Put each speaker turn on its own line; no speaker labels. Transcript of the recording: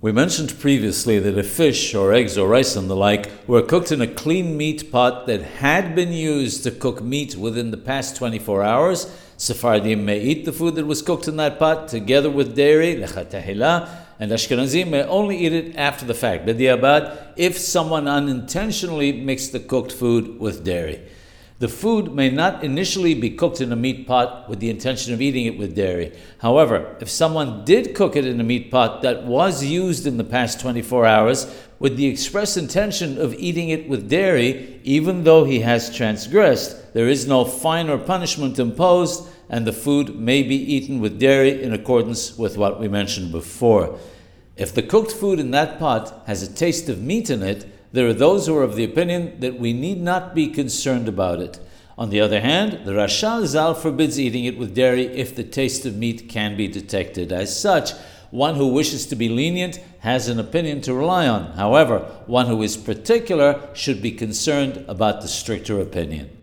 We mentioned previously that if fish or eggs or rice and the like were cooked in a clean meat pot that had been used to cook meat within the past 24 hours, Sephardim may eat the food that was cooked in that pot together with dairy, lechatahila, and Ashkenazim may only eat it after the fact, b'diabad, if someone unintentionally mixed the cooked food with dairy. The food may not initially be cooked in a meat pot with the intention of eating it with dairy. However, if someone did cook it in a meat pot that was used in the past 24 hours with the express intention of eating it with dairy, even though he has transgressed, there is no fine or punishment imposed, and the food may be eaten with dairy in accordance with what we mentioned before. If the cooked food in that pot has a taste of meat in it, there are those who are of the opinion that we need not be concerned about it. On the other hand, the Rashal Zal forbids eating it with dairy if the taste of meat can be detected. As such, one who wishes to be lenient has an opinion to rely on. However, one who is particular should be concerned about the stricter opinion.